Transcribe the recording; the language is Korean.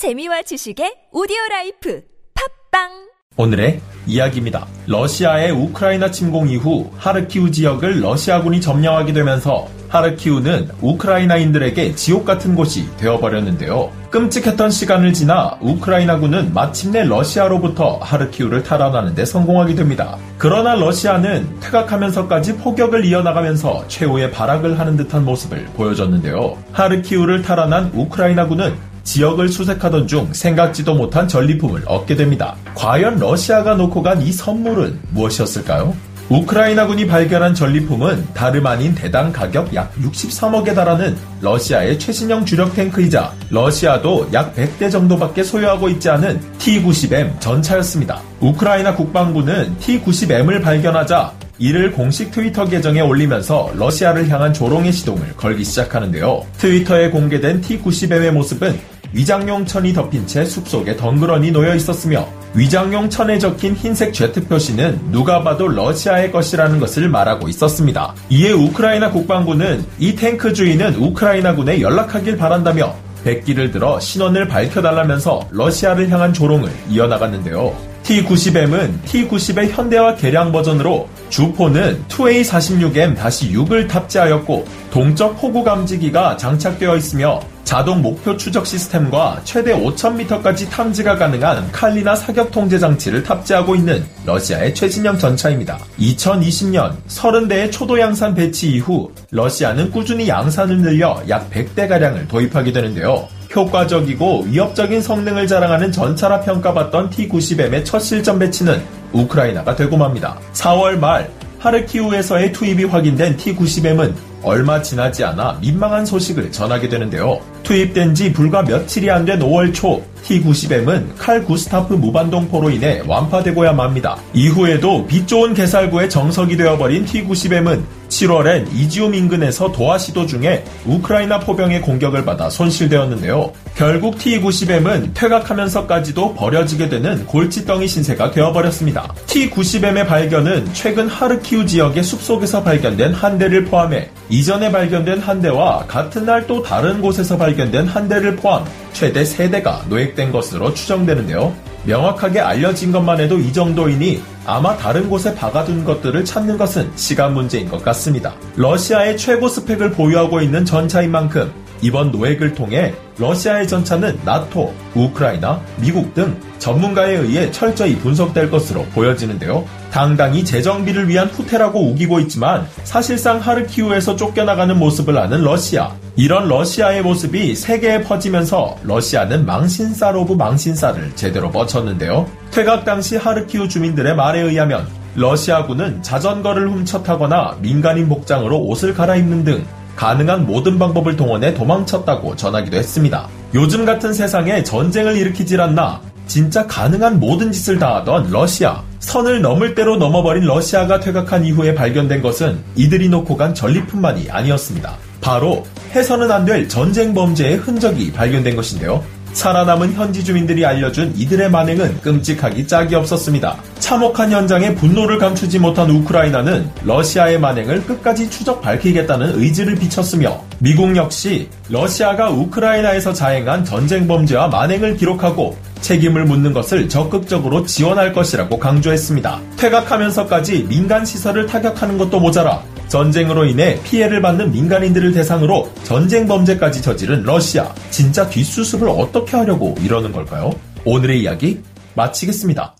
재미와 지식의 오디오 라이프 팝빵 오늘의 이야기입니다. 러시아의 우크라이나 침공 이후 하르키우 지역을 러시아군이 점령하게 되면서 하르키우는 우크라이나인들에게 지옥 같은 곳이 되어버렸는데요. 끔찍했던 시간을 지나 우크라이나군은 마침내 러시아로부터 하르키우를 탈환하는데 성공하게 됩니다. 그러나 러시아는 퇴각하면서까지 포격을 이어나가면서 최후의 발악을 하는 듯한 모습을 보여줬는데요. 하르키우를 탈환한 우크라이나군은 지역을 수색하던 중 생각지도 못한 전리품을 얻게 됩니다. 과연 러시아가 놓고 간 이 선물은 무엇이었을까요? 우크라이나군이 발견한 전리품은 다름 아닌 대당 가격 약 63억에 달하는 러시아의 최신형 주력 탱크이자 러시아도 약 100대 정도밖에 소유하고 있지 않은 T-90M 전차였습니다. 우크라이나 국방부는 T-90M을 발견하자 이를 공식 트위터 계정에 올리면서 러시아를 향한 조롱의 시동을 걸기 시작하는데요. 트위터에 공개된 T-90M의 모습은 위장용 천이 덮인 채 숲속에 덩그러니 놓여 있었으며 위장용 천에 적힌 흰색 제트 표시는 누가 봐도 러시아의 것이라는 것을 말하고 있었습니다. 이에 우크라이나 국방부는 이 탱크 주인은 우크라이나군에 연락하길 바란다며 백기를 들어 신원을 밝혀달라면서 러시아를 향한 조롱을 이어나갔는데요. T90M은 T90의 현대화 개량 버전으로 주포는 2A46M-6을 탑재하였고 동적 호구 감지기가 장착되어 있으며 자동 목표 추적 시스템과 최대 5,000m까지 탐지가 가능한 칼리나 사격 통제 장치를 탑재하고 있는 러시아의 최신형 전차입니다. 2020년 30대의 초도 양산 배치 이후 러시아는 꾸준히 양산을 늘려 약 100대가량을 도입하게 되는데요. 효과적이고 위협적인 성능을 자랑하는 전차라 평가받던 T-90M의 첫 실전 배치는 우크라이나가 되고 맙니다. 4월 말 하르키우에서의 투입이 확인된 T-90M은 얼마 지나지 않아 민망한 소식을 전하게 되는데요. 투입된 지 불과 며칠이 안 된 5월 초 T-90M은 칼 구스타프 무반동포로 인해 완파되고야 맙니다. 이후에도 빛 좋은 개살구의 정석이 되어버린 T-90M은 7월엔 이지움 인근에서 도하 시도 중에 우크라이나 포병의 공격을 받아 손실되었는데요. 결국 T-90M은 퇴각하면서까지도 버려지게 되는 골칫덩이 신세가 되어버렸습니다. T-90M의 발견은 최근 하르키우 지역의 숲속에서 발견된 한 대를 포함해 이전에 발견된 한 대와 같은 날 또 다른 곳에서 발견된 한 대를 포함 최대 3대가 노획된 것으로 추정되는데요. 명확하게 알려진 것만 해도 이 정도이니 아마 다른 곳에 박아둔 것들을 찾는 것은 시간 문제인 것 같습니다. 러시아의 최고 스펙을 보유하고 있는 전차인 만큼 이번 노획을 통해 러시아의 전차는 나토, 우크라이나, 미국 등 전문가에 의해 철저히 분석될 것으로 보여지는데요. 당당히 재정비를 위한 후퇴라고 우기고 있지만 사실상 하르키우에서 쫓겨나가는 모습을 아는 러시아. 이런 러시아의 모습이 세계에 퍼지면서 러시아는 망신살 of 망신살을 제대로 뻗쳤는데요. 퇴각 당시 하르키우 주민들의 말에 의하면 러시아군은 자전거를 훔쳐 타거나 민간인 복장으로 옷을 갈아입는 등 가능한 모든 방법을 동원해 도망쳤다고 전하기도 했습니다. 요즘 같은 세상에 전쟁을 일으키질 않나 진짜 가능한 모든 짓을 다 하던 러시아. 선을 넘을 대로 넘어버린 러시아가 퇴각한 이후에 발견된 것은 이들이 놓고 간 전리품만이 아니었습니다. 바로 해서는 안 될 전쟁 범죄의 흔적이 발견된 것인데요. 살아남은 현지 주민들이 알려준 이들의 만행은 끔찍하기 짝이 없었습니다. 참혹한 현장에 분노를 감추지 못한 우크라이나는 러시아의 만행을 끝까지 추적 밝히겠다는 의지를 비쳤으며 미국 역시 러시아가 우크라이나에서 자행한 전쟁 범죄와 만행을 기록하고 책임을 묻는 것을 적극적으로 지원할 것이라고 강조했습니다. 퇴각하면서까지 민간 시설을 타격하는 것도 모자라 전쟁으로 인해 피해를 받는 민간인들을 대상으로 전쟁 범죄까지 저지른 러시아. 진짜 뒷수습을 어떻게 하려고 이러는 걸까요? 오늘의 이야기 마치겠습니다.